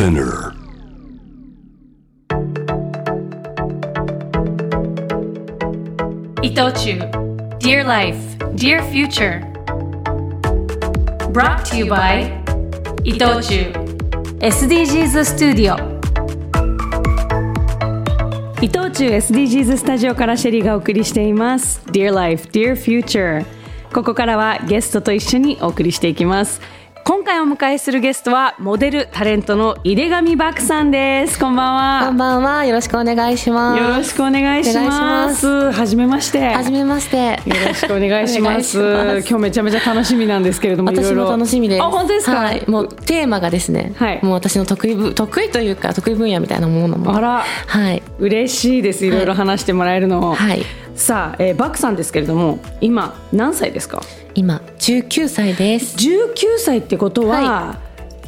Spinner. 伊藤忠 Dear Life, Dear Future Brought to you by 伊藤忠 SDGs スタジオ伊藤忠 SDGs スタジオからシェリーがお送りしています Dear Life, Dear Future ここからはゲストと一緒にお送りしていきます今回お迎えするゲストはモデルタレントの井出上漠さんですこんばんはこんばんは。よろしくお願いします。よろしくお願いしま。ますはじめまして。はじめまして。よろしくお願いします。今日めちゃめちゃ楽しみなんですけれども、私も楽しみです。あ、本当ですか？はい。もうテーマがですね。はいもう私の得意ぶ得意というか得意分野みたいなものなので。あら、はい。嬉しいです。いろいろ話してもらえるの。はい。さあ、えー、バクさんですけれども、今何歳ですか？今19歳です。19歳ってことは、は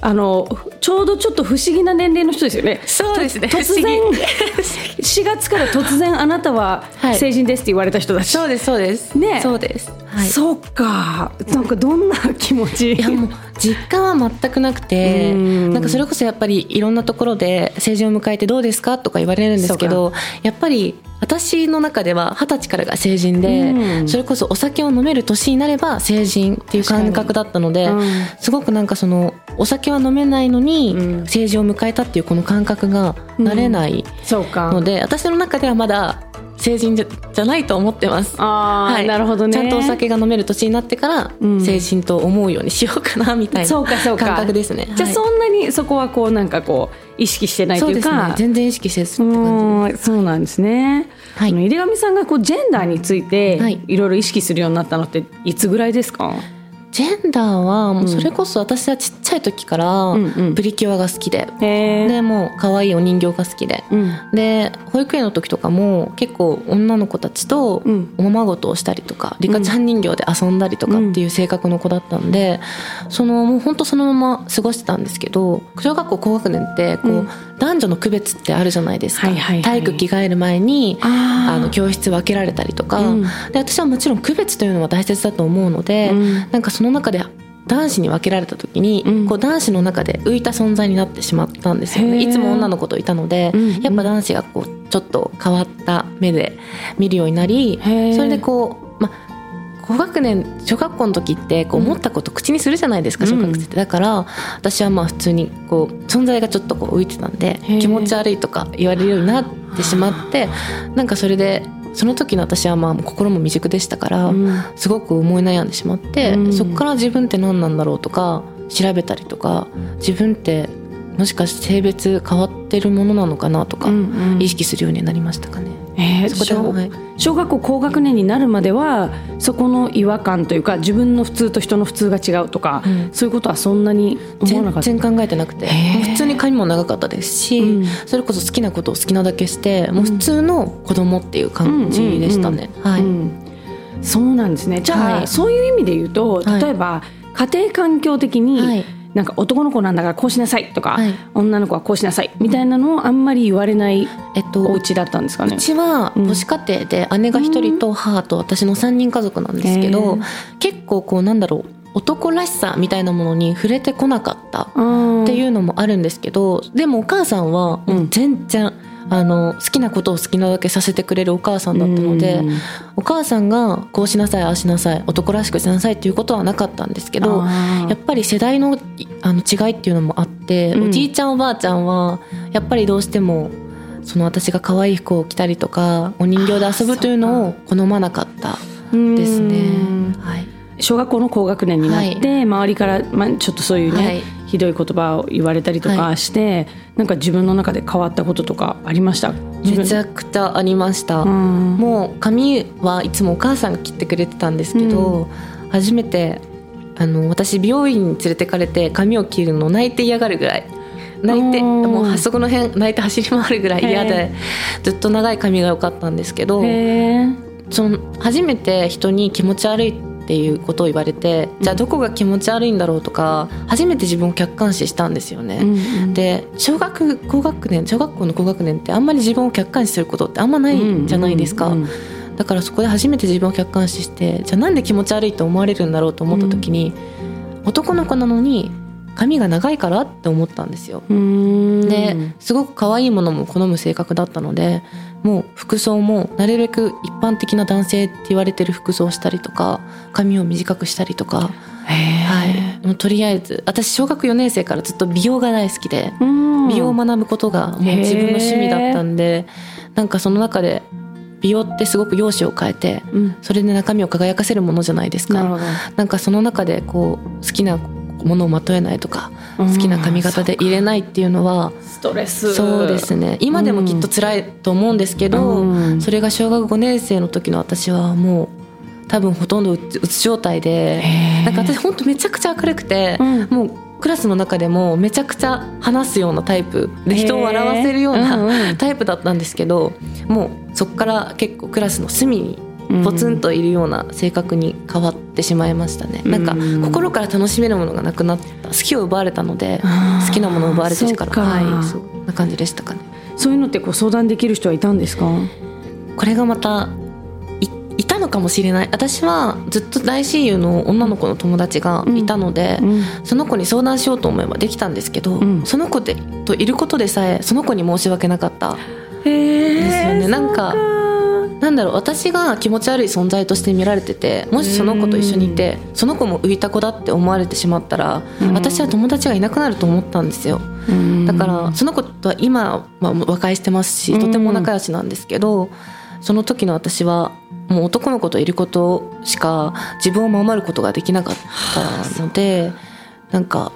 あのちょうどちょっと不思議な年齢の人ですよね。そうですねと突然 4月から突然あなたははい成人ですって言われた人だし。そうですそうです。ねそうです。はい。そうか。なんかどんな気持ち？いやもう実感は全くなくてうんなんかそれこそやっぱりいろんなところで成人を迎えてどうですかとか言われるんですけどやっぱり私の中では二十歳からが成人で、うんそれこそお酒を飲める年になれば成人っていう感覚だったので、うんすごくなんかそのお酒は飲めないのにうん成人を迎えたっていうこの感覚が慣れないそうか。ので、私の中ではまだ成人じゃじゃないと思ってます。ああ、はいなるほどね。ちゃんとお酒が飲める年になってからうん成人と思うようにしようかなみたいそうかそうかな感覚ですね。じゃあはいそんなにそこはこうなんかこう意識してないというそうですねか。全然意識せずってう感じんそうなんですね。はいあの井出上さんがこうジェンダーについてはいいろいろ意識するようになったのっていつぐらいですか？ジェンダーはもうそれこそ私はちっちゃい時からうんうん。プリキュアが好きで、へえ。でもう可愛いお人形が好きで、うん。で保育園の時とかも結構女の子たちとうん。おままごとをしたりとか、リカちゃん人形で遊んだりとかっていう性格の子だったんで、そのもう本当そのまま過ごしてたんですけど小学校高学年ってこう、うん。男女の区別ってあるじゃないですか、はいはいはい。体育着替える前にあの教室分けられたりとか、うん。で私はもちろん区別というのは大切だと思うので、うん。なんかその中で男子に分けられた時に、うん。こう男子の中で浮いた存在になってしまったんですよね。いつも女の子といたので、うんやっぱ男子がこうちょっと変わった目で見るようになりそれでこうまあ高学年小学校の時ってこううん。思ったこと口にするじゃないですか、うん。小学生って。だから私はまあ普通にこう存在がちょっとこう浮いてたんで気持ち悪いとか言われるようになってしまってなんかそれでその時の私はまあ心も未熟でしたから、うん。すごく思い悩んでしまって、うん。そこから自分って何なんだろうとか調べたりとか自分ってもしかして性別変わってるものなのかなとかうんうん。意識するようになりましたかね。えー小はい小学校高学年になるまではそこの違和感というか自分の普通と人の普通が違うとか、うん。そういうことはそんなに思わ。全然考えてなくて。普通に髪も長かったですし、うん。それこそ好きなことを好きなだけしてもう普通の子供っていう感じでしたね。そうなんですね。じゃあ、はい。そういう意味で言うとはい。例えば、家庭環境的に、はいなんか男の子なんだからこうしなさいとか、はい。女の子はこうしなさいみたいなのをあんまり言われないえっとお家だったんですかね。う。ちはうん。母子家庭で姉が一人と母と私の3人家族なんですけへどー結構こうなんだろう男らしさみたいなものに触れてこなかったっっていうのもあるんですけどでもお母さんは全然、あの好きなことを好きなだけさせてくれるお母さんだったので、うん。お母さんがこうしなさいああしなさい男らしくしなさいっていうことはなかったんですけどやっぱり世代のあの違いっていうのもあって、うん。おじいちゃんおばあちゃんはやっぱりどうしてもその私が可愛い服を着たりとかお人形で遊ぶというのを好まなかったですね。うん。はい。小学校の高学年になって、周りから、まあ、ちょっとそういうね、はいひどい言葉を言われたりとかして、なんか自分の中で変わったこととかありました？めちゃくちゃありました。うん。もう髪はいつもお母さんが切ってくれてたんですけど、初めてあの私美容院に連れてかれて髪を切るの泣いて嫌がるぐらい。泣いてうん。もうあそこの辺泣いて走り回るぐらい嫌へでずっと長い髪が良かったんですけどその初めて人に気持ち悪いっていうことを言われてじゃあどこが気持ち悪いんだろうとか初めて自分を客観視したんですよね。うんで小学高学年小学校の高学年ってあんまり自分を客観視することってあんまないじゃないですか、うんうんだからそこで初めて自分を客観視してじゃあなんで気持ち悪いと思われるんだろうと思った時に、男の子なのに髪が長いからって思ったんですよ。うん。ですごく可愛いものも好む性格だったのでもう服装もなるべく一般的な男性って言われてる服装をしたりとか髪を短くしたりとか、はい、もうとりあえず私小学4年生からずっと美容が大好きで美容を学ぶことがもう自分の趣味だったんでなんかその中で美容ってすごく容姿を変えてうん。それで中身を輝かせるものじゃないですか。ななんかその中でこう好きなものをまとえないとかうん。好きな髪型で入れないっていうのはストレス。そうですね。今でもきっと辛いと思うんですけど、うん。それが小学5年生の時の私はもう多分ほとんどうつ状態でなんか私本当めちゃくちゃ明るくて、うん。もうクラスの中でもめちゃくちゃ話すようなタイプで人を笑わせるようなんタイプだったんですけどもうそこから結構クラスの隅にポツンといるような性格に変わってしまいましたね、なんかうん心から楽しめるものがなくなった。好きを奪われたので好きなものを奪われてから。はい。そんな感じでしたかね。そういうのってこう相談できる人はいたんですか？これがまたいいたのかもしれない。私はずっと大親友の女の子の友達がいたので、うん。その子に相談しようと思えばできたんですけど、うん。その子でといることでさえその子に申し訳なかった。ですよね。なんかなんだろう私が気持ち悪い存在として見られててもしその子と一緒にいてその子も浮いた子だって思われてしまったら、うん。私は友達がいなくなると思ったんですよ。だからその子とは今は和解してますしとても仲良しなんですけど、その時の私はもう男の子といることしか自分を守ることができなかったのでなんか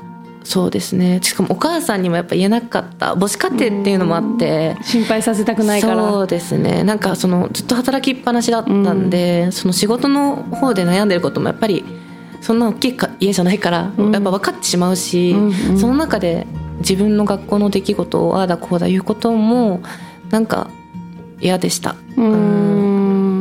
そうですね。しかもお母さんにもやっぱ言えなかった母子家庭っていうのもあって。心配させたくないから。そうですね。なんかそのずっと働きっぱなしだったんで、その仕事の方で悩んでることもやっぱりそんな大きいか家じゃないから、うん。やっぱ分かってしまうし、うんうん。その中で自分の学校の出来事をああだこうだ言うこともなんか嫌でした。うーん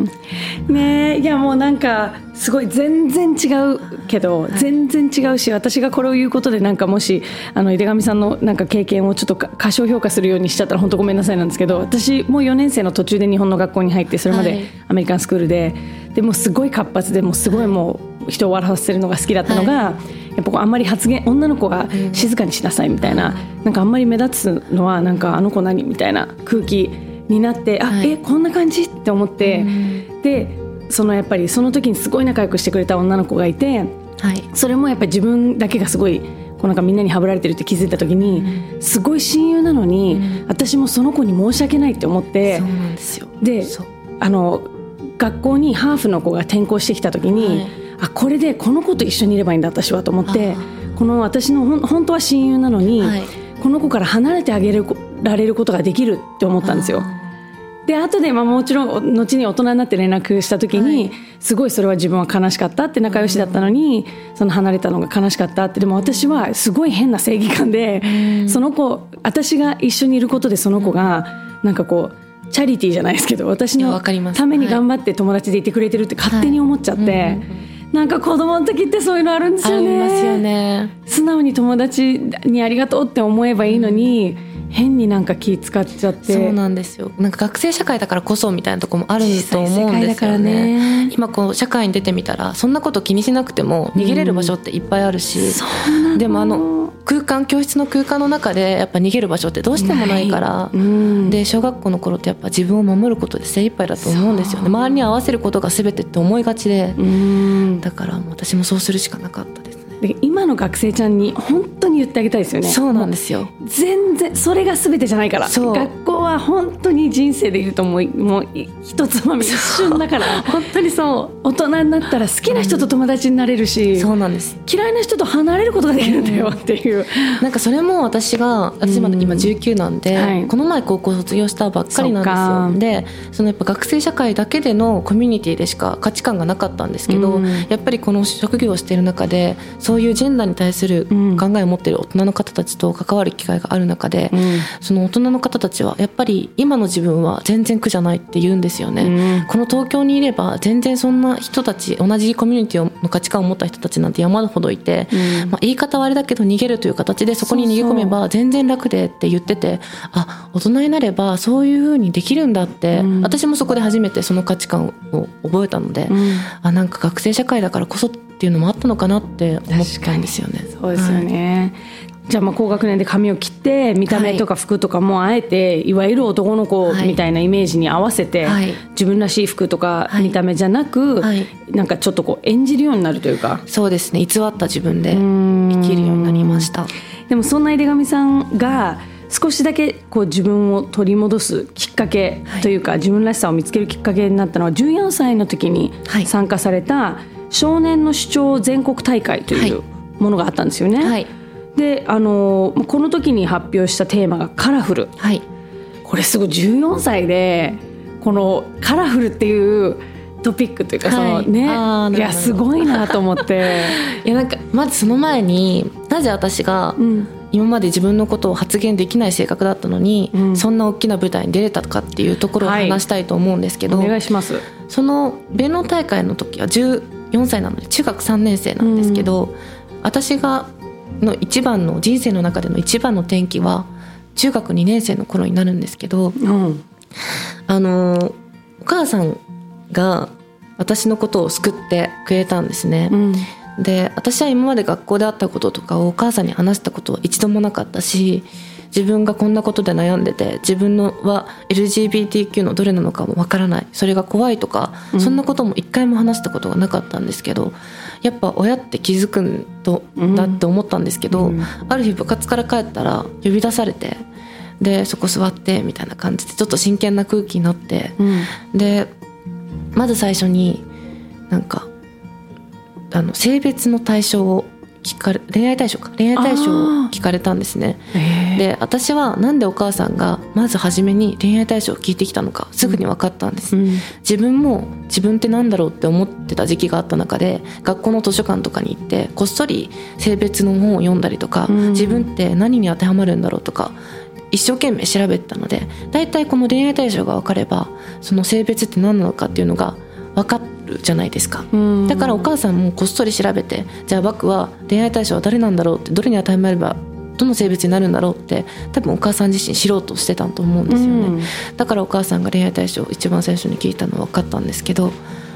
ねえいやもうなんかすごい全然違うけど、全然違うし私がこれを言うことでなんかもしあの井手上さんのなんか経験をちょっとか過小評価するようにしちゃったら本当ごめんなさいなんですけど私もう4年生の途中で日本の学校に入ってそれまではい。アメリカンスクールででもうすごい活発でもうすごいもう人を笑わせるのが好きだったのが、やっぱあんまり発言女の子が静かにしなさいみたいな、なんかあんまり目立つのはなんかあの子何みたいな空気になってあ、はい。えこんな感じって思って、でそのやっぱりその時にすごい仲良くしてくれた女の子がいてはい。それもやっぱり自分だけがすごいこうなんかみんなにはぶられてるって気づいた時に、すごい親友なのに、私もその子に申し訳ないって思ってそうなんですよ。であの学校にハーフの子が転校してきた時に、はい。あこれでこの子と一緒にいればいいんだ私はと思ってあこの私のほん本当は親友なのに、はい。この子から離れてあげるられることができるって思ったんですよ。で後でまあもちろん後に大人になって連絡した時に、はい。すごいそれは自分は悲しかったって仲良しだったのに、その離れたのが悲しかったってでも私はすごい変な正義感で、その子私が一緒にいることでその子がなんかこうチャリティーじゃないですけど私のために頑張って友達でいてくれてるって勝手に思っちゃって、なんか子供の時ってそういうのあるんですあよね。よね。素直に友達にありがとうって思えばいいのに、変になんか気使っちゃって。そうなんですよ。なんか学生社会だからこそみたいなところもあると思うんですよ小さい世界だからね。ね今こう社会に出てみたらそんなこと気にしなくても逃げれる場所っていっぱいあるし、そうなの。でもあの空間教室の空間の中でやっぱ逃げる場所ってどうしてもないからうん。で小学校の頃ってやっぱ自分を守ることで精一杯だと思うんですよね。周りに合わせることが全てって思いがちで。うん。だから私もそうするしかなかったで今の学生ちゃんに本当に言ってあげたいですよね。そうなんですよ。全然それが全てじゃないから。学校は本当に人生でいると思うもうい一つまみ一瞬だから。本当にそう。大人になったら好きな人と友達になれるし、そうなんです。嫌いな人と離れることができるんだよっていう、なんかそれも私が私まだ今19なんで、はい。この前高校卒業したばっかりなんですよ。でそのやっぱ学生社会だけでのコミュニティでしか価値観がなかったんですけど、うん。やっぱりこの職業をしている中でそういうジェンダーに対するうん。考えを持っている大人の方たちと関わる機会がある中で、うん。その大人の方たちはやっぱり今の自分は全然苦じゃないって言うんですよね。うん。この東京にいれば全然そんな人たち同じコミュニティの価値観を持った人たちなんて山ほどいて、うん。まあ、言い方はあれだけど逃げるという形でそこに逃げ込めば全然楽でって言っててあ大人になればそういうふうにできるんだって、うん。私もそこで初めてその価値観を覚えたので、うん。あなんか学生社会だからこそっていうのもあったのかなって思ったんですよね。そうですよね、じゃあまあ高学年で髪を切って見た目とか服とかもあえていわゆる男の子みたいなイメージに合わせてはい。自分らしい服とか見た目じゃなくはい。なんかちょっとこう演じるようになるというか。そうですね。偽った自分で生きるようになりました。でもそんな井手上さんが少しだけこう自分を取り戻すきっかけというか、自分らしさを見つけるきっかけになったのは14歳の時にはい。参加された少年の主張全国大会というはものがあったんですよね。はい。であのこの時に発表したテーマが「カラフル。はい」これすごい14歳でこの「カラフル」っていうトピックというかそのはいね、あーなるほど。いやすごいなと思って。いやなんかまずその前になぜ私がうん。今まで自分のことを発言できない性格だったのに、うん。そんな大きな舞台に出れたかっていうところをはい。話したいと思うんですけど、お願いします。その弁論大会の時は14歳なので中学3年生なんですけど、私がの一番の人生の中での一番の転機は中学2年生の頃になるんですけどうん。あのお母さんが私のことを救ってくれたんですね。うん。で私は今まで学校であったこととかをお母さんに話したことは一度もなかったし自分がこんなことで悩んでて自分のは LGBTQ のどれなのかもわからない。それが怖いとか、うん。そんなことも一回も話したことがなかったんですけどやっぱ親って気づくんとうん。だって思ったんですけど、うん。ある日部活から帰ったら呼び出されてでそこ座ってみたいな感じでちょっと真剣な空気になって。うん。でまず最初になんかあの性別の対象を聞かれ恋愛対象か。恋愛対象を聞かれたんですね。えー。で私はなんでお母さんがまず初めに恋愛対象を聞いてきたのかすぐに分かったんです、うん。自分も自分ってなんだろうって思ってた時期があった中で学校の図書館とかに行ってこっそり性別の本を読んだりとか、うん。自分って何に当てはまるんだろうとか一生懸命調べてたので大体この恋愛対象が分かればその性別って何なのかっていうのが分かるじゃないですか。うん。だからお母さんもこっそり調べてじゃあバクは恋愛対象は誰なんだろうってどれに当てはまればどの性別になるんだろうって多分お母さん自身知ろうとしてたと思うんですよね、だからお母さんが恋愛対象を一番最初に聞いたのは分かったんですけど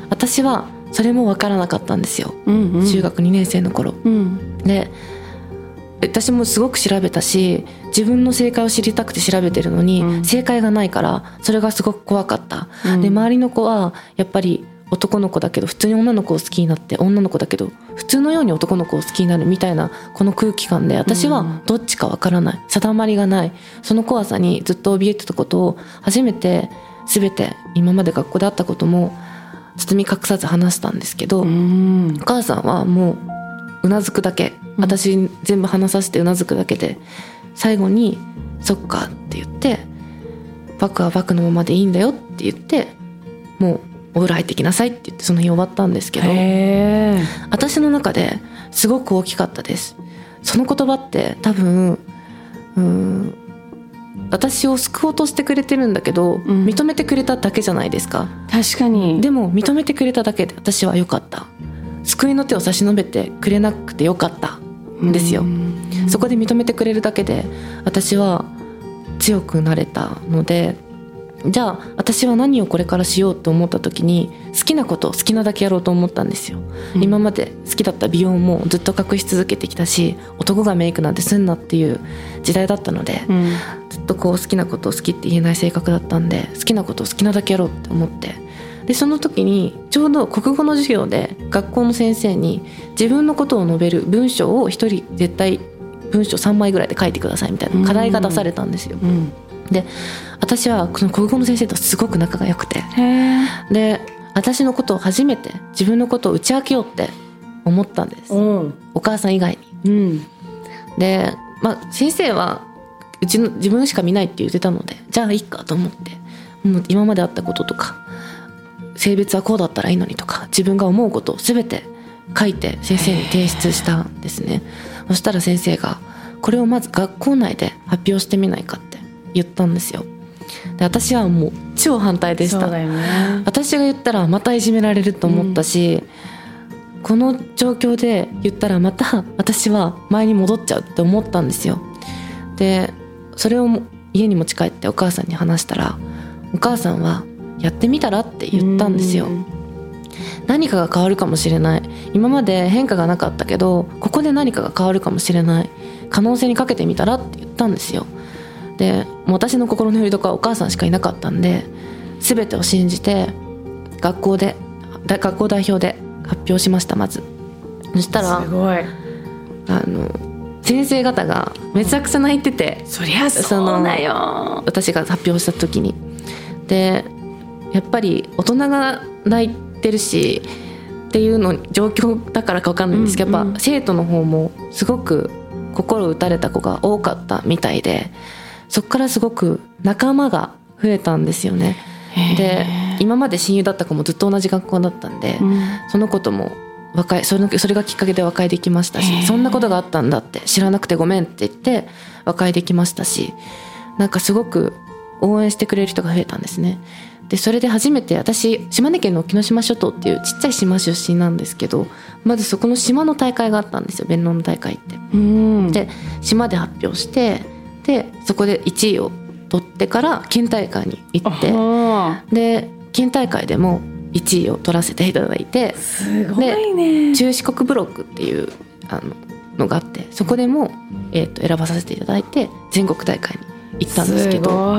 私はそれも分からなかったんですよ、うんうん。中学2年生の頃。うん。で私もすごく調べたし自分の正解を知りたくて調べてるのに、うん。正解がないからそれがすごく怖かった、うん。で周りの子はやっぱり男の子だけど普通に女の子を好きになって女の子だけど普通のように男の子を好きになるみたいなこの空気感で私はどっちかわからない。定まりがない。その怖さにずっと怯えてたことを初めて全て今まで学校であったことも包み隠さず話したんですけど、うん。お母さんはもううなずくだけ。私に全部話させてうなずくだけで最後に「そっか」って言って「バクはバクのままでいいんだよ」って言ってもう「お風呂入ってきなさい」って言ってその日終わったんですけど私の中ですごく大きかったです。その言葉って多分うん私を救おうとしてくれてるんだけど、ん。認めてくれただけじゃないですか。確かに。でも認めてくれただけで私は良かった。救いの手を差し伸べてくれなくてよかった。んですよ。うん。そこで認めてくれるだけで私は強くなれたのでじゃあ私は何をこれからしようと思った時に好きなことを好きなだけやろうと思ったんですよ、うん。今まで好きだった美容もずっと隠し続けてきたし男がメイクなんてすんなっていう時代だったので、うん。ずっとこう好きなことを好きって言えない性格だったんで好きなことを好きなだけやろうって思って。でその時にちょうど国語の授業で学校の先生に自分のことを述べる文章を一人絶対文章3枚ぐらいで書いてくださいみたいな課題が出されたんですよ。うんで私はこの国語の先生とすごく仲が良くて。で私のことを初めて自分のことを打ち明けようって思ったんです。うん。お母さん以外に。うん。で、まあ、先生はうちの自分しか見ないって言ってたのでじゃあいいかと思ってもう今まであったこととか性別はこうだったらいいのにとか自分が思うことを全て書いて先生に提出したんですね。そしたら先生がこれをまず学校内で発表してみないかって言ったんですよ。で私はもう超反対でした。ね。私が言ったらまたいじめられると思ったし、この状況で言ったらまた私は前に戻っちゃうって思ったんですよ。でそれを家に持ち帰ってお母さんに話したらお母さんは「やってみたら?」って言ったんですよ。うん。何かが変わるかもしれない。今まで変化がなかったけどここで何かが変わるかもしれない。可能性にかけてみたらって言ったんですよで私の心の拠り所はお母さんしかいなかったんで全てを信じて学校で学校代表で発表しましたまず。そしたらすごい。あの先生方がめちゃくちゃ泣いててそりゃそうだよ。私が発表した時に。でやっぱり大人が泣いてるしっていうの状況だからか分かんないんですけど、やっぱ生徒の方もすごく心打たれた子が多かったみたいでそこからすごく仲間が増えたんですよね。で今まで親友だった子もずっと同じ学校だったんで、うん、その子とも和解それそれがきっかけで和解できましたしそんなことがあったんだって知らなくてごめんって言って和解できましたしなんかすごく応援してくれる人が増えたんですね。でそれで初めて私島根県の沖ノ島諸島っていうちっちゃい島出身なんですけどまずそこの島の大会があったんですよ弁論の大会って。で島で発表してでそこで1位を取ってから県大会に行ってで県大会でも1位を取らせていただいてすごいね。中四国ブロックっていうあののがあってそこでも、えーと、選ばさせていただいて全国大会に行ったんですけども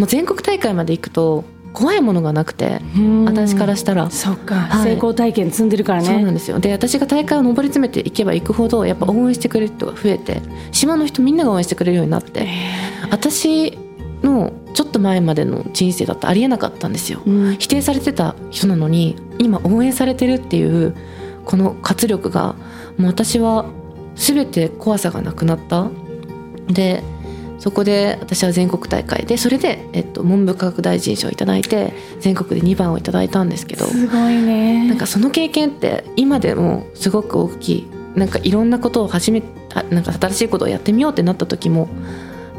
う全国大会まで行くと怖いものがなくて私からしたら。そっか、はい、成功体験積んでるからね。そうなんですよ。で私が大会を上り詰めていけば行くほどやっぱ応援してくれる人が増えて島の人みんなが応援してくれるようになって私のちょっと前までの人生だとありえなかったんですよ、うん、否定されてた人なのに今応援されてるっていうこの活力がもう私は全て怖さがなくなった。でそこで私は全国大会でそれで、えっと、文部科学大臣賞を頂いて全国で2番をいただいたんですけどすごいね。なんかその経験って今でもすごく大きい。なんかいろんなことを始めなんか新しいことをやってみようってなった時も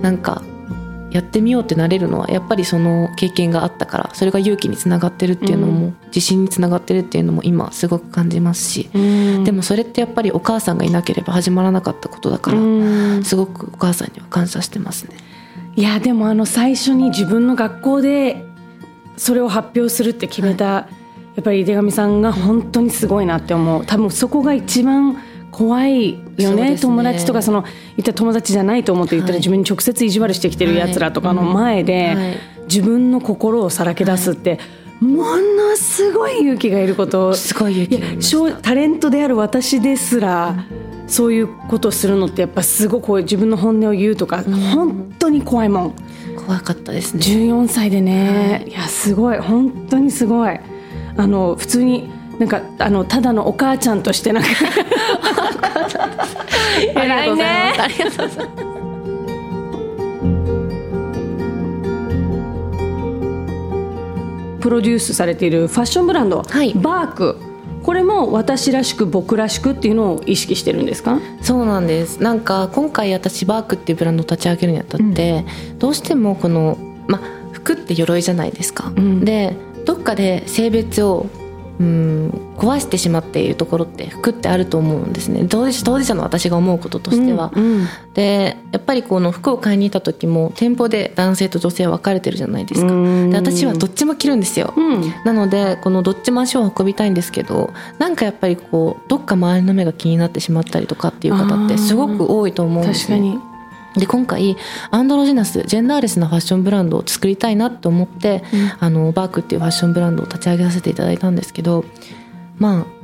なんかやってみようってなれるのはやっぱりその経験があったからそれが勇気につながってるっていうのも、うん、自信につながってるっていうのも今すごく感じますし、うん、でもそれってやっぱりお母さんがいなければ始まらなかったことだから、うん、すごくお母さんには感謝してますね。いやでもあの最初に自分の学校でそれを発表するって決めた、はい、やっぱり井手上さんが本当にすごいなって思う。多分そこが一番怖いよね、ね、友達とかその言った友達じゃないと思って言ったら、自分に直接意地悪してきてるやつらとかの前で、自分の心をさらけ出すって、ものすごい勇気がいること。すごい勇気タレントである私ですら、そういうことをするのってやっぱすごく自分の本音を言うとか、うん、本当に怖いもん。怖かったですね。14歳でね、はい、いやすごい。本当にすごい。あの普通になんかあのただのお母ちゃんとしてなんか 偉いね。ありがとうございます。プロデュースされているファッションブランド、はい、バーク。これも私らしく僕らしくっていうのを意識してるんですか？そうなんです。なんか今回私バークっていうブランドを立ち上げるにあたって、うん、どうしてもこのま服って鎧じゃないですか、うん、でどっかで性別をうん壊してしまっているところって服ってあると思うんですね当事当事者の私が思うこととしては。うんうん、でやっぱりこの服を買いに行った時も店舗で男性と女性は分かれてるじゃないですか。で私はどっちも着るんですよ。うん、なのでこのどっちも足を運びたいんですけどなんかやっぱりこうどっか周りの目が気になってしまったりとかっていう方ってすごく多いと思うんですね。で今回アンドロジナスジェンダーレスなファッションブランドを作りたいなと思って、うん、あのバークっていうファッションブランドを立ち上げさせていただいたんですけどまあ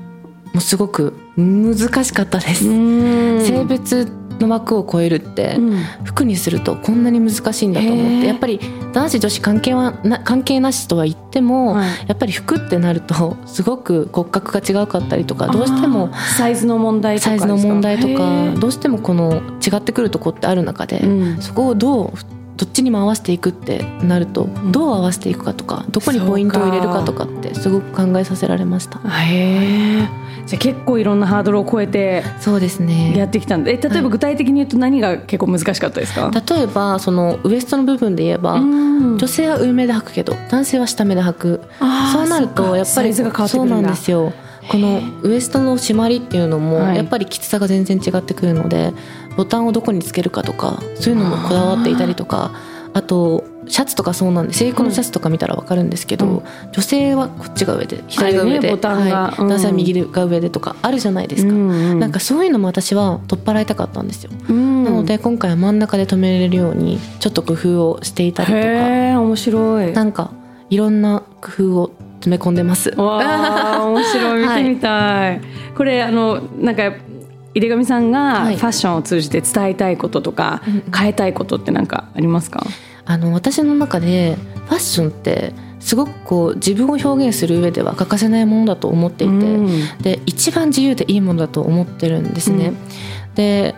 もうすごく難しかったです。性別の枠を超えるって、服にするとこんなに難しいんだと思ってやっぱり男子女子関係はな関係なしとは言っても、はい、やっぱり服ってなるとすごく骨格が違うかったりとかどうしてもサイズの問題とかサイズの問題とかどうしてもこの違ってくるとこってある中で、うん、そこをどうどっちにも合わせていくってなるとどう合わせていくかとかどこにポイントを入れるかとかってすごく考えさせられました。へーじゃ結構いろんなハードルを超えてそうですね。やってきたんでえ例えば具体的に言うと何が結構難しかったですか、例えばそのウエストの部分で言えば女性は上目で履くけど男性は下目で履く。そうなるとやっぱりそうなんですよ。このウエストの締まりっていうのもやっぱりきつさが全然違ってくるので、ボタンをどこにつけるかとかそういうのもこだわっていたりとかあとシャツとかそうなんで制服のシャツとか見たら分かるんですけど、うん。女性はこっちが上で左が上で、ねボタンが。はいうん。男性は右が上でとかあるじゃないですか、うんうん。なんかそういうのも私は取っ払いたかったんですよ、うん。なので今回は真ん中で止めれるようにちょっと工夫をしていたりとか。へえ面白い。なんかいろんな工夫を詰め込んでます。わあ面白い。見てみたい、これあのなんか井出上さんがはい。ファッションを通じて伝えたいこととか、うん変えたいことって何かありますか？あの私の中でファッションってすごくこう自分を表現する上では欠かせないものだと思っていて、うん。で一番自由でいいものだと思ってるんですね。で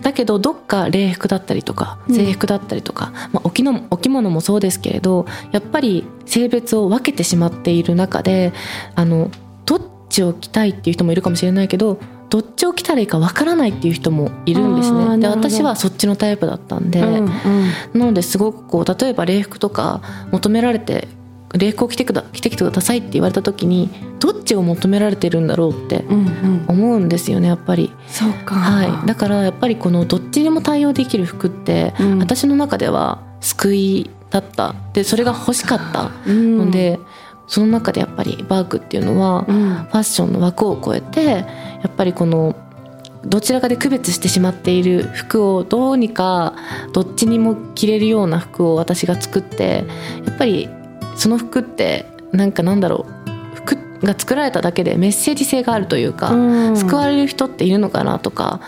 だけどどっか礼服だったりとかうん。制服だったりとか、まあ、お着のお着物もそうですけれどやっぱり性別を分けてしまっている中であのどっちを着たいっていう人もいるかもしれないけどどっちを着たらいいか分からないっていう人もいるんですね。で私はそっちのタイプだったんで、うんうん。なのですごくこう例えば礼服とか求められて礼服を着てくだ着てきてくださいって言われた時にどっちを求められてるんだろうってうんうん思うんですよねやっぱり。そうか、はい、だからやっぱりこのどっちにも対応できる服って、うん。私の中では救いだった。でそれが欲しかったうん。ので、その中でやっぱりバーグっていうのは、フうん。ァッションの枠を超えてやっぱりこのどちらかで区別してしまっている服をどうにかどっちにも着れるような服を私が作ってやっぱりその服ってなんかなんだろう服が作られただけでメッセージ性があるというか、うん。救われる人っているのかなとか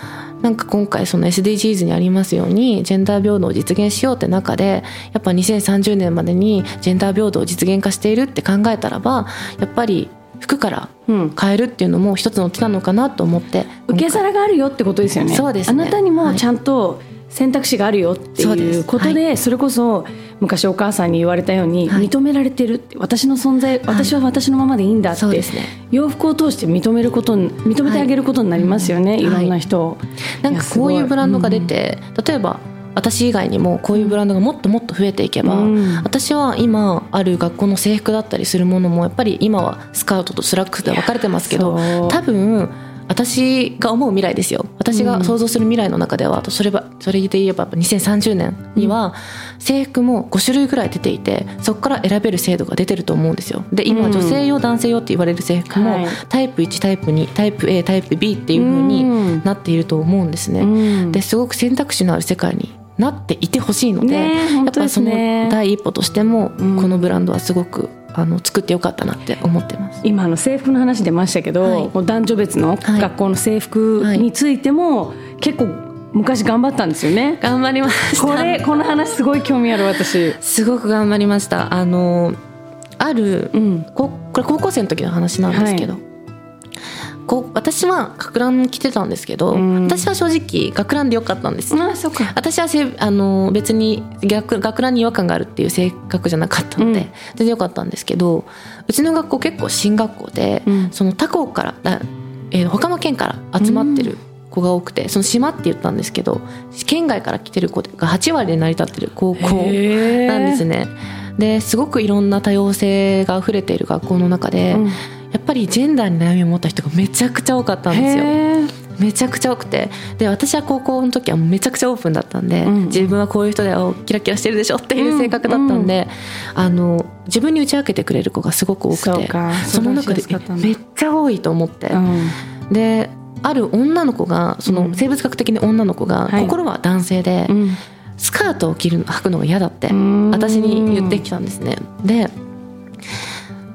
なんか今回その SDGs にありますようにジェンダー平等を実現しようって中でやっぱ2030年までにジェンダー平等を実現化しているって考えたらばやっぱり服からうん。変えるっていうのも一つの手なのかなと思って受け皿があるよってことですよね。そうですね。あなたにもちゃんと選択肢があるよっていうことでそれこそ昔お母さんに言われたようにはい。認められてるって私の存在私は私のままでいいんだって、そうですね。洋服を通して認めることに認めてあげることになりますよね、はい。い、ろんな人を、なんかこういうブランドが出て例えば私以外にもこういうブランドがもっともっと増えていけば、うん。私は今ある学校の制服だったりするものもやっぱり今はスカートとスラックスで分かれてますけど多分私が思う未来ですよ。私が想像する未来の中では、そればそれで言えばやっぱ2030年には制服も5種類ぐらい出ていてそこから選べる制度が出てると思うんですよ。で今うん。女性用男性用って言われる制服も、はい。タイプ1タイプ2タイプ A タイプ B っていう風にうん。なっていると思うんですね。うん。ですごく選択肢のある世界になっていてほしいので、ねえやっぱそのね第一歩としても、うんこのブランドはすごくあの作ってよかったなって思ってます。今あの制服の話出ましたけど、はい男女別のはい学校の制服についても結構昔頑張ったんですよね。頑張りました。これこの話すごい興味ある私。すごく頑張りました。あのある、うんここれ高校生の時の話なんですけど、こう私は学ラン着てたんですけど、うん私は正直学ランでよかったんです。あそうか。私はせあの別に逆学ランに違和感があるっていう性格じゃなかったので、うん全然良かったんですけどうちの学校結構進学校で、うんその他校からだ、えー他の県から集まってる子が多くて、その島って言ったんですけど県外から来てる子が8割で成り立ってる高校なんですね。ですごくいろんな多様性が溢れている学校の中で、うんやっぱりジェンダーに悩みを持った人がめちゃくちゃ多かったんですよ。めちゃくちゃ多くて。で私は高校の時はめちゃくちゃオープンだったんで、うん自分はこういう人だよキラキラしてるでしょっていう性格だったんで、あの自分に打ち明けてくれる子がすごく多くてその中でめっちゃ多いと思って、うん。である女の子がその生物学的に女の子が、はい。心は男性で、うん。スカートを着る履くのが嫌だってん。私に言ってきたんですね。で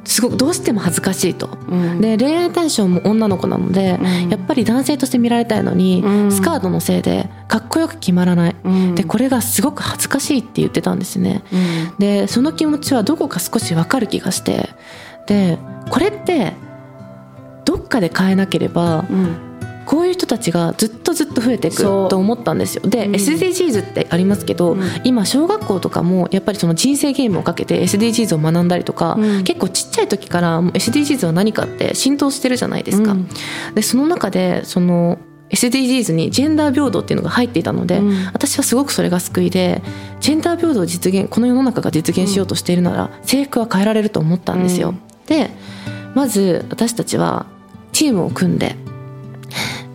すごくどうしても恥ずかしいと。うん。で恋愛対象も女の子なので、うん。やっぱり男性として見られたいのに、うん。スカートのせいでかっこよく決まらない、うん。でこれがすごく恥ずかしいって言ってたんですね。うん。でその気持ちはどこか少しわかる気がして。でこれってどっかで変えなければうんこういう人たちがずっとずっと増えていくと思ったんですよ。で、うん。SDGs ってありますけど、うん。今小学校とかもやっぱりその人生ゲームをかけて SDGs を学んだりとか、うん。結構ちっちゃい時からもう SDGs は何かって浸透してるじゃないですか。うん。でその中でその SDGs にジェンダー平等っていうのが入っていたので、うん。私はすごくそれが救いでジェンダー平等を実現この世の中が実現しようとしているなら、制服は変えられると思ったんですよ。うん。でまず私たちはチームを組んで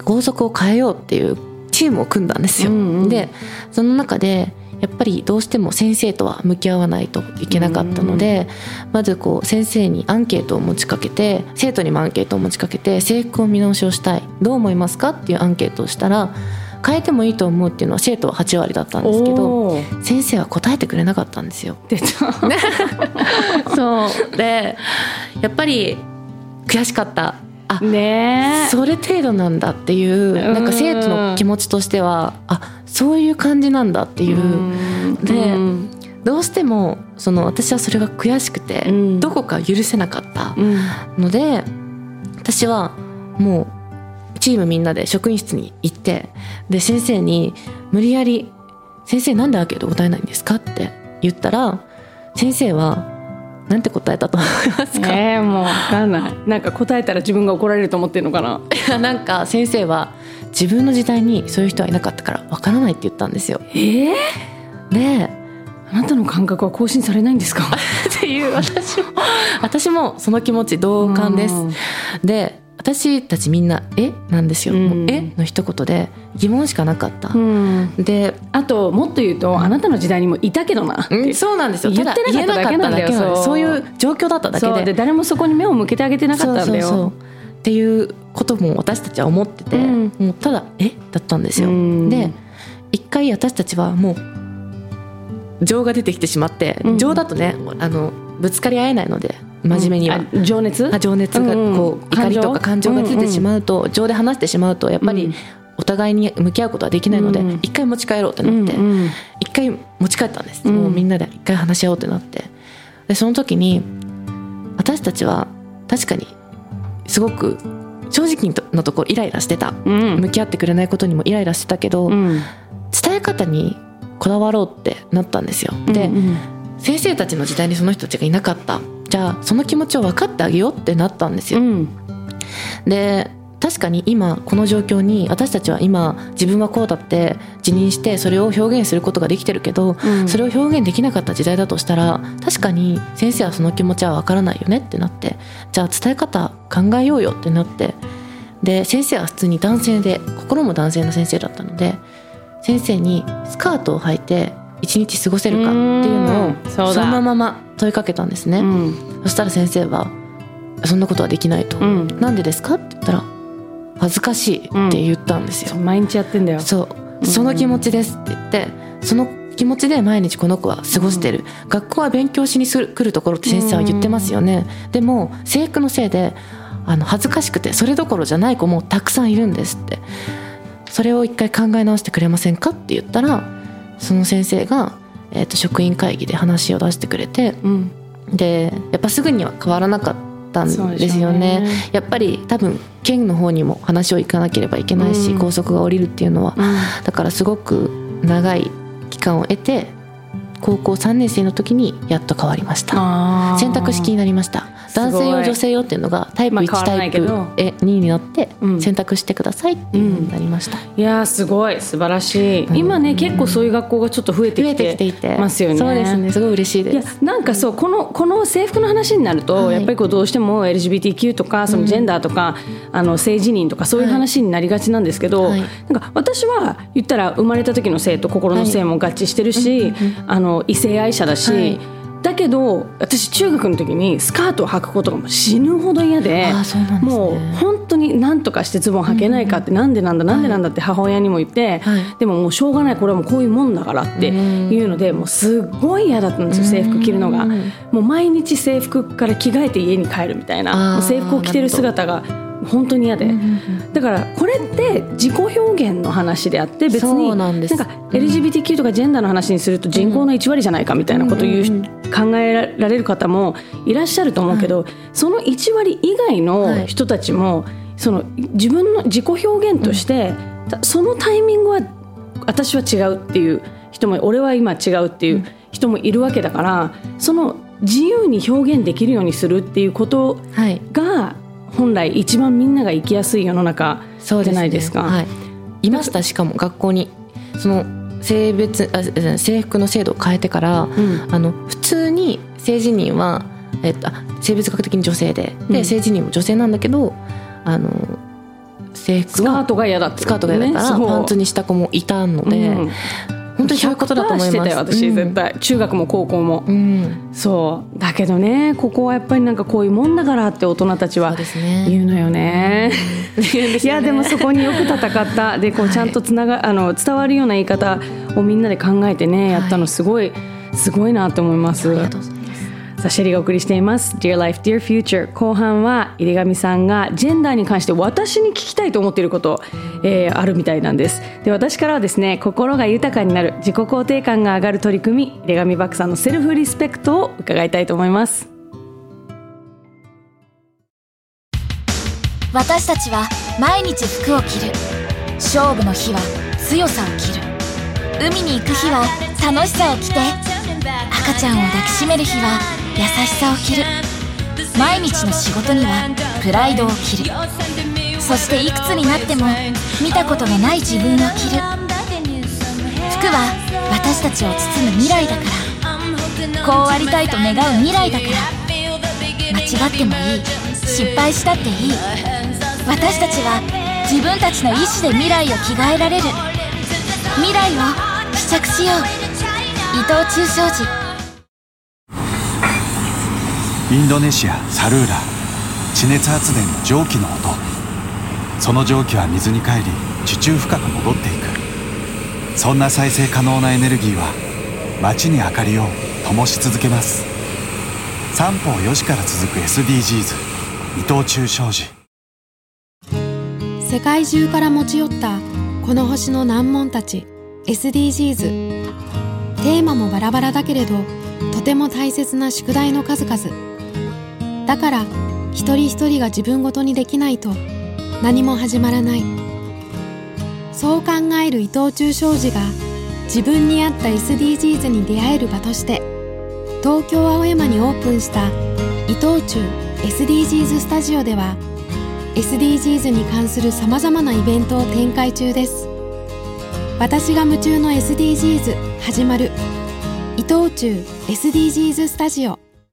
校則を変えようっていうチームを組んだんですよ。うんうん。でその中でやっぱりどうしても先生とは向き合わないといけなかったのでまずこう先生にアンケートを持ちかけて生徒にもアンケートを持ちかけて制服を見直しをしたい。どう思いますかっていうアンケートをしたら変えてもいいと思うっていうのは生徒は8割だったんですけど先生は答えてくれなかったんですよ。出た。そう。でやっぱり悔しかったあね。それ程度なんだっていうなんか生徒の気持ちとしてはあそういう感じなんだっていう。でどうしてもその私はそれが悔しくてどこか許せなかったので私はもうチームみんなで職員室に行ってで先生に無理やり「先生なんでアンケート答えないんですか?」って言ったら先生はなんて答えたと思いますか？えー、もう分かんない。なんか答えたら自分が怒られると思ってるのかな？いやなんか先生は自分の時代にそういう人はいなかったからわからないって言ったんですよ。ええー、であなたの感覚は更新されないんですか？っていう私も私もその気持ち同感です。で私たちみんな「え？なんですよ「うん、え？の一言で疑問しかなかった、うん、であともっと言うと、あなたの時代にもいたけどなそうなんですよ。言ってなかっただけなんそう。いう状況だっただけで。で誰もそこに目を向けてあげてなかったんだよ。っていうことも私たちは思ってて、うん、もうただ「え？だったんですよ、で一回私たちはもう情が出てきてしまって、情だとねあのぶつかり合えないので真面目には、うん、情熱？あ情熱がこう、怒りとか感情が出てしまうと、情で話してしまうとやっぱりお互いに向き合うことはできないので一、回持ち帰ろうってなって一、回持ち帰ったんです、もうみんなで一回話し合おうってなって。でその時に私たちは確かにすごく正直のところイライラしてた、向き合ってくれないことにもイライラしてたけど、伝え方にこだわろうってなったんですよ。で、先生たちの時代にその人たちがいなかったじゃあその気持ちを分かってあげようってなったんですよ。うん、で確かに今この状況に私たちは今自分はこうだって自認してそれを表現することができてるけど、うん、それを表現できなかった時代だとしたら確かに先生はその気持ちは分からないよねってなってじゃあ伝え方考えようよってなってで先生は普通に男性で心も男性の先生だったので先生にスカートを履いて一日過ごせるかっていうのをそのまま問いかけたんですね、うん、そしたら先生は「そんなことはできないと」うん、なんでですか?」って言ったら「恥ずかしい」って言ったんですよ、うん、毎日やってんだよ。そう。その気持ちですって言ってその気持ちで毎日この子は過ごしてる、うん、学校は勉強しに来るところって先生は言ってますよね、でも制服のせいであの恥ずかしくてそれどころじゃない子もたくさんいるんですって。それを一回考え直してくれませんか？って言ったらその先生が、えー、と職員会議で話を出してくれて、うん、でやっぱすぐには変わらなかったんですよね、ね、やっぱり多分県の方にも話を行かなければいけないし、うん、校則が下りるっていうのは、うん、だからすごく長い期間を得て高校3年生の時にやっと変わりました。選択式になりました。男性用女性用っていうのがタイプ1、タイプ2になって選択してくださいっていうふうになりました、うん、いやすごい。素晴らしい、うん、今ね結構そういう学校がちょっと増えてきて。ますよね。そうですね。すごい嬉しいです。なんかそうこのこの制服の話になると、はい、やっぱりこうどうしても LGBTQ とかそのジェンダーとか、うん、あの性自認とかそういう話になりがちなんですけど、はい、なんか私は言ったら生まれた時の性と心の性も合致してるし、はい、あの異性愛者だし、だけど私中学の時にスカートを履くことが死ぬほど嫌で、ね、もう本当に何とかしてズボン履けないかって、うん、なんでなんだなんでなんだって母親にも言って、はい、でももうしょうがないこれはもうこういうもんだからっていうのでもうすっごい嫌だったんですよ制服着るのが。もう毎日制服から着替えて家に帰るみたいな。制服を着てる姿が本当に嫌で、だからこれって自己表現の話であって別になんか LGBTQ とかジェンダーの話にすると人口の1割じゃないかみたいなことを言う、考えられる方もいらっしゃると思うけど、その1割以外の人たちも、その自分の自己表現として、そのタイミングは私は違うっていう人も俺は今違うっていう人もいるわけだからその自由に表現できるようにするっていうことが、本来一番みんなが生きやすい世の中じゃないですか。すねはい、いましたしかも学校に。その性別あ制服の制度を変えてから、うん、あの普通に性自認は、えっと、性別学的に女性で。で、うん、性自認も女性なんだけどあの制服はスカートが嫌だった、スカートが嫌だからパンツにした子もいたので、うん、本当にそういうことだと思います。してたよ私、うん。絶対中学も高校も、うん。そう。だけどねここはやっぱりなんかこういうもんだからって大人たちは言うのよね。いやでもそこによく戦った。でこうちゃんとつながあの伝わるような言い方をみんなで考えてねやったのすごいすごいなと思います。さあシェリーがお送りしています「Dear Life, Dear Future」後半は入上さんがジェンダーに関して私に聞きたいと思っていること、えーあるみたいなんです。で私からはですね心が豊かになる自己肯定感が上がる取り組み入上バックさんのセルフリスペクトを伺いたいと思います。私たちは毎日服を着る。勝負の日は強さを着る。海に行く日は楽しさを着て赤ちゃんを抱きしめる日は優しさを着る。毎日の仕事にはプライドを着る。そしていくつになっても見たことのない自分を着る。服は私たちを包む未来だから。こうありたいと願う未来だから。間違ってもいい。失敗したっていい。私たちは自分たちの意志で未来を着替えられる。未来を試着しよう。伊藤忠商事。インドネシアサルーラ地熱発電の蒸気の音。その蒸気は水に帰り地中深く戻っていく。そんな再生可能なエネルギーは街に明かりを灯し続けます。三方よしから続く SDGs 伊藤忠商事。世界中から持ち寄ったこの星の難問たち SDGs テーマもバラバラだけれどとても大切な宿題の数々。だから一人一人が自分ごとにできないと何も始まらない。そう考える伊藤忠商事が自分に合った SDGs に出会える場として東京青山にオープンした伊藤忠 SDGs スタジオでは SDGs に関するさまざまなイベントを展開中です。私が夢中の SDGs 始まる。伊藤忠 SDGs スタジオ。